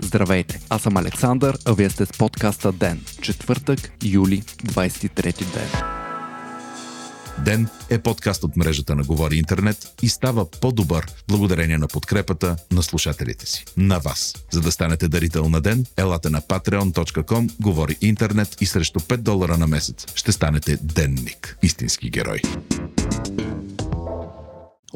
Здравейте, аз съм Александър, а вие сте с подкаста ДЕН. Четвъртък, юли, 23 ден. Ден е подкаст от мрежата на Говори Интернет и става по-добър благодарение на подкрепата на слушателите си. На вас. За да станете дарител на Ден, елате на patreon.com, Говори Интернет и срещу 5 долара на месец ще станете денник. Истински герой.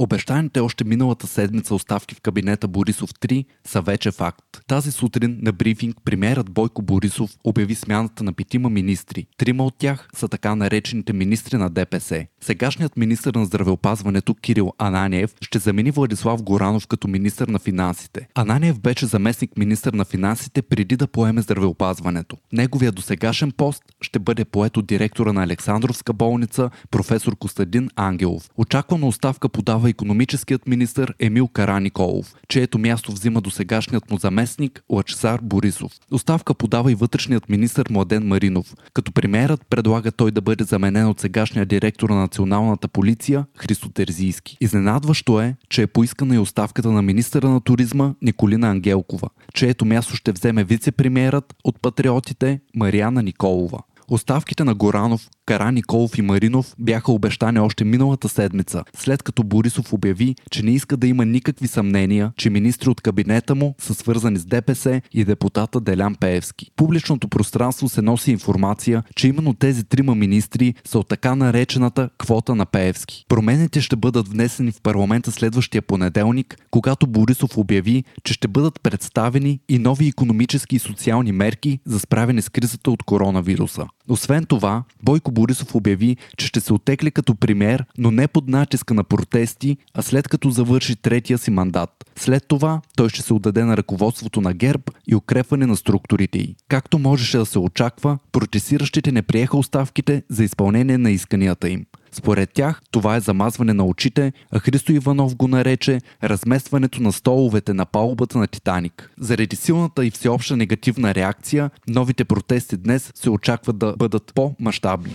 Обещаните още миналата седмица оставки в кабинета Борисов 3 са вече факт. Тази сутрин на брифинг премиерът Бойко Борисов обяви смяната на петима министри. Трима от тях са така наречените министри на ДПС. Сегашният министр на здравеопазването Кирил Ананиев ще замени Владислав Горанов като министр на финансите. Ананиев беше заместник министр на финансите преди да поеме здравеопазването. Неговия досегашен пост ще бъде поет от директора на Александровска болница професор Костадин Ангелов. Очаквано оставка подава економическият министр Емил Караниколов, чието място взима до сегашният му заместник Лачезар Борисов. Оставка подава и вътрешният министр Младен Маринов, като премиерът предлага той да бъде заменен от сегашния директор на националната полиция Христо Терзийски. Изненадващо е, че е поискана и оставката на министъра на туризма Николина Ангелкова, чието място ще вземе вице-премиерът от патриотите Мариана Николова. Оставките на Горанов, Кара Николов и Маринов бяха обещани още миналата седмица, след като Борисов обяви, че не иска да има никакви съмнения, че министри от кабинета му са свързани с ДПС и депутата Делян Пеевски. Публичното пространство се носи информация, че именно тези трима министри са от така наречената квота на Пеевски. Промените ще бъдат внесени в парламента следващия понеделник, когато Борисов обяви, че ще бъдат представени и нови економически и социални мерки за справяне с кризата от коронавируса. Освен това, Бойко Борисов обяви, че ще се отекли като премьер, но не под натиска на протести, а след като завърши третия си мандат. След това той ще се отдаде на ръководството на ГЕРБ и укрепване на структурите й. Както можеше да се очаква, протестиращите не приеха оставките за изпълнение на исканията им. Според тях това е замазване на очите, а Христо Иванов го нарече разместването на столовете на палубата на Титаник. Заради силната и всеобща негативна реакция, новите протести днес се очакват да бъдат по-масштабни.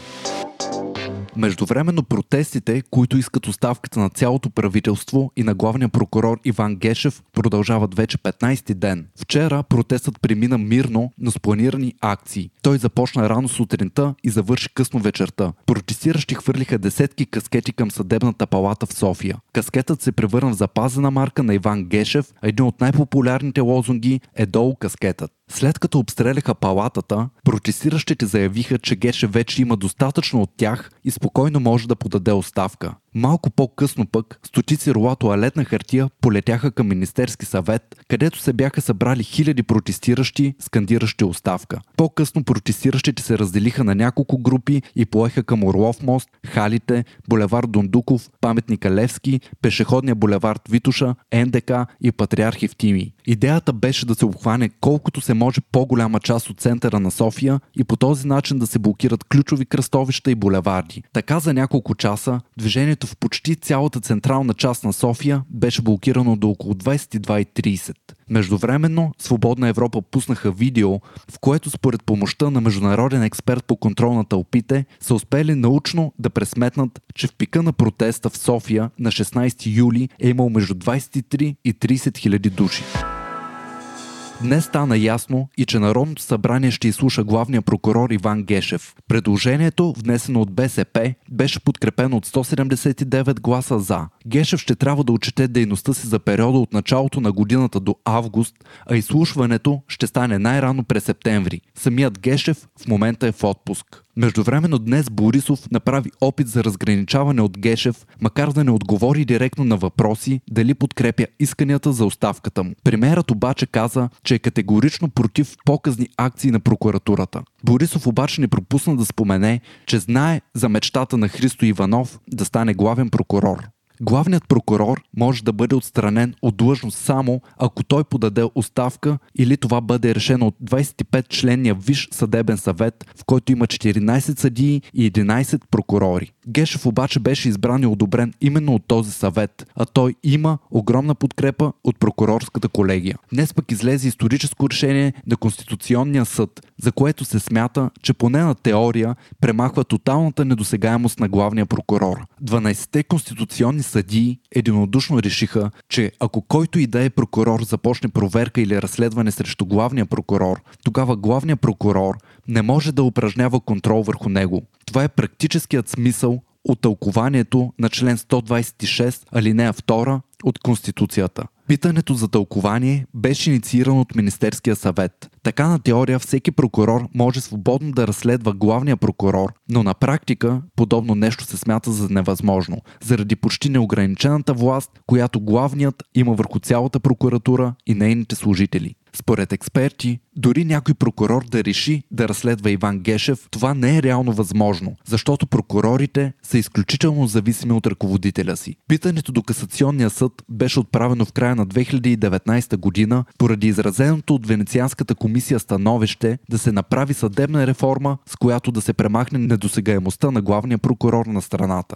Междувременно протестите, които искат оставката на цялото правителство и на главния прокурор Иван Гешев, продължават вече 15-ти ден. Вчера протестът премина мирно, но с планирани акции. Той започна рано сутринта и завърши късно вечерта. Протестиращи хвърлиха десетки каскети към съдебната палата в София. Каскетът се превърна в запазена марка на Иван Гешев, а един от най-популярните лозунги е долу каскетът. След като обстреляха палатата, протестиращите заявиха, че Геше вече има достатъчно от тях и спокойно може да подаде оставка. Малко по-късно пък, стотици рола туалетна хартия полетяха към Министерски съвет, където се бяха събрали хиляди протестиращи, скандиращи оставка. По-късно протестиращите се разделиха на няколко групи и поеха към Орлов мост, Халите, булевар Дондуков, паметника Левски, пешеходния булевард Витуша, НДК и Патриарх Евтими. Идеята беше да се обхване колкото се може по-голяма част от центъра на София и по този начин да се блокират ключови кръстовища и булеварди. Така за няколко часа движението в почти цялата централна част на София беше блокирано до около 22.30. Междувременно, Свободна Европа пуснаха видео, в което според помощта на международен експерт по контрол на тълпите са успели научно да пресметнат, че в пика на протеста в София на 16 юли е имал между 23 и 30 хиляди души. Днес стана ясно и че Народното събрание ще изслуша главния прокурор Иван Гешев. Предложението, внесено от БСП, беше подкрепено от 179 гласа за. Гешев ще трябва да отчете дейността си за периода от началото на годината до август, а изслушването ще стане най-рано през септември. Самият Гешев в момента е в отпуск. Междувременно днес Борисов направи опит за разграничаване от Гешев, макар да не отговори директно на въпроси дали подкрепя исканията за оставката му. Премерът обаче каза, че е категорично против показни акции на прокуратурата. Борисов обаче не пропусна да спомене, че знае за мечтата на Христо Иванов да стане главен прокурор. Главният прокурор може да бъде отстранен от длъжност само ако той подаде оставка или това бъде решено от 25-членния Виш съдебен съвет, в който има 14 съдии и 11 прокурори. Гешев обаче беше избран и одобрен именно от този съвет, а той има огромна подкрепа от прокурорската колегия. Днес пък излезе историческо решение на Конституционния съд, за което се смята, че поне на теория премахва тоталната недосегаемост на главния прокурор. 12-те конституционни съдии единодушно решиха, че ако който и да е прокурор започне проверка или разследване срещу главния прокурор, тогава главният прокурор не може да упражнява контрол върху него. Това е практическият смисъл от тълкованието на член 126, алинея 2 от Конституцията. Питането за тълкование беше инициирано от Министерския съвет. Така на теория всеки прокурор може свободно да разследва главния прокурор, но на практика подобно нещо се смята за невъзможно, заради почти неограничената власт, която главният има върху цялата прокуратура и нейните служители. Според експерти, дори някой прокурор да реши да разследва Иван Гешев, това не е реално възможно, защото прокурорите са изключително зависими от ръководителя си. Питането до касационния съд беше отправено в края на 2019 година поради изразеното от Венецианската комисия становище да се направи съдебна реформа, с която да се премахне недосегаемостта на главния прокурор на страната.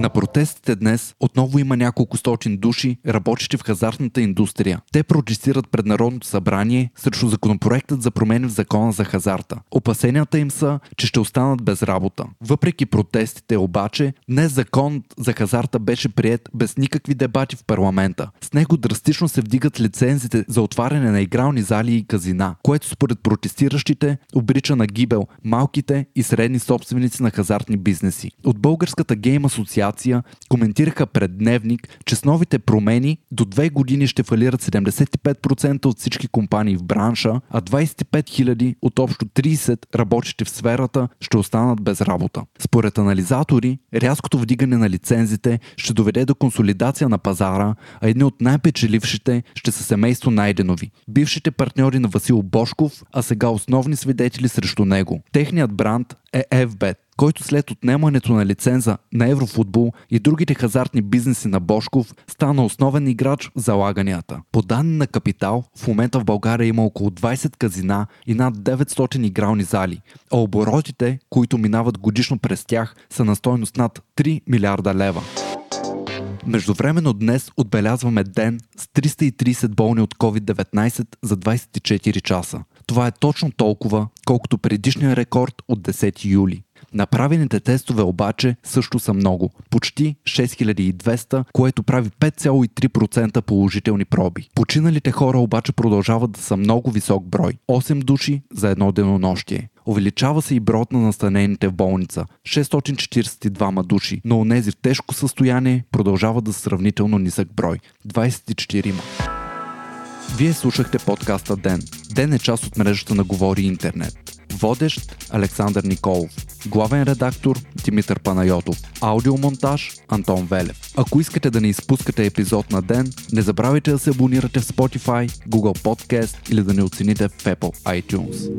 На протестите днес отново има няколко стотин души, работещи в хазартната индустрия. Те протестират пред Народното събрание срещу законопроектът за промени в закона за хазарта. Опасенията им са, че ще останат без работа. Въпреки протестите обаче, днес закон за хазарта беше прият без никакви дебати в парламента. С него драстично се вдигат лицензите за отваряне на игрални зали и казина, което според протестиращите обрича на гибел малките и средни собственици на хазартни бизнеси. От Българската гейм асоциация асоциация коментираха пред Дневник, че с новите промени до две години ще фалират 75% от всички компании в бранша, а 25 000 от общо 30 работещи в сферата ще останат без работа. Според анализатори, рязкото вдигане на лицензите ще доведе до консолидация на пазара, а едни от най-печелившите ще са семейство Найденови, бившите партньори на Васил Бошков, а сега основни свидетели срещу него. Техният бранд е FBET, който след отнемането на лиценза на Еврофутбол и другите хазартни бизнеси на Бошков стана основен играч в залаганията. По данни на Капитал, в момента в България има около 20 казина и над 900 игрални зали, а оборотите, които минават годишно през тях, са на стойност над 3 милиарда лева. Междувременно днес отбелязваме ден с 330 болни от COVID-19 за 24 часа. Това е точно толкова, колкото предишния рекорд от 10 юли. Направените тестове обаче също са много. Почти 6200, което прави 5,3% положителни проби. Починалите хора обаче продължават да са много висок брой. 8 души за едно денонощие. Увеличава се и броят на настанените в болница 642 души, но онези в тежко състояние продължават да са сравнително нисък брой 24. Вие слушахте подкаста Ден. Ден е част от мрежата на Говори Интернет. Водещ Александър Николов. Главен редактор Димитър Панайотов. Аудиомонтаж Антон Велев. Ако искате да не изпускате епизод на ден, не забравяйте да се абонирате в Spotify, Google Podcast или да не оцените в Apple iTunes.